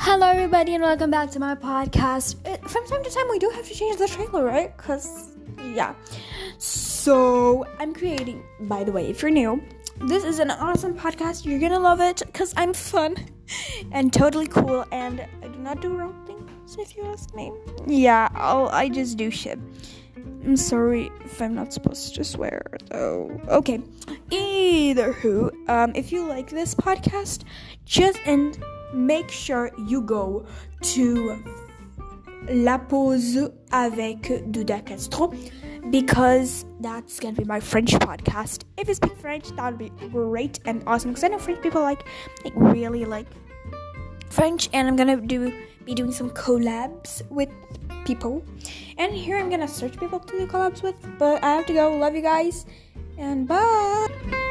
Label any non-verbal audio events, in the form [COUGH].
Hello, everybody, and welcome back to my podcast. Uh, From time to time, we do have to change the trailer, right? Because, yeah. So, I'm creating, by the way, if you're new, this is an awesome podcast. You're gonna love it because I'm fun [LAUGHS] and totally cool, and I do not do wrong things, if you ask me. Yeah, I'll, I just do shit. I'm sorry if I'm not supposed to swear, though. Okay. Either who, um, if you like this podcast, just and make sure you go to La Pause avec Duda Castro because that's gonna be my French podcast. If you speak French, that would be great and awesome because I know French people like like really like French, and I'm gonna do be doing some collabs with people. And here I'm gonna search people to do collabs with, but I have to go. Love you guys, and bye.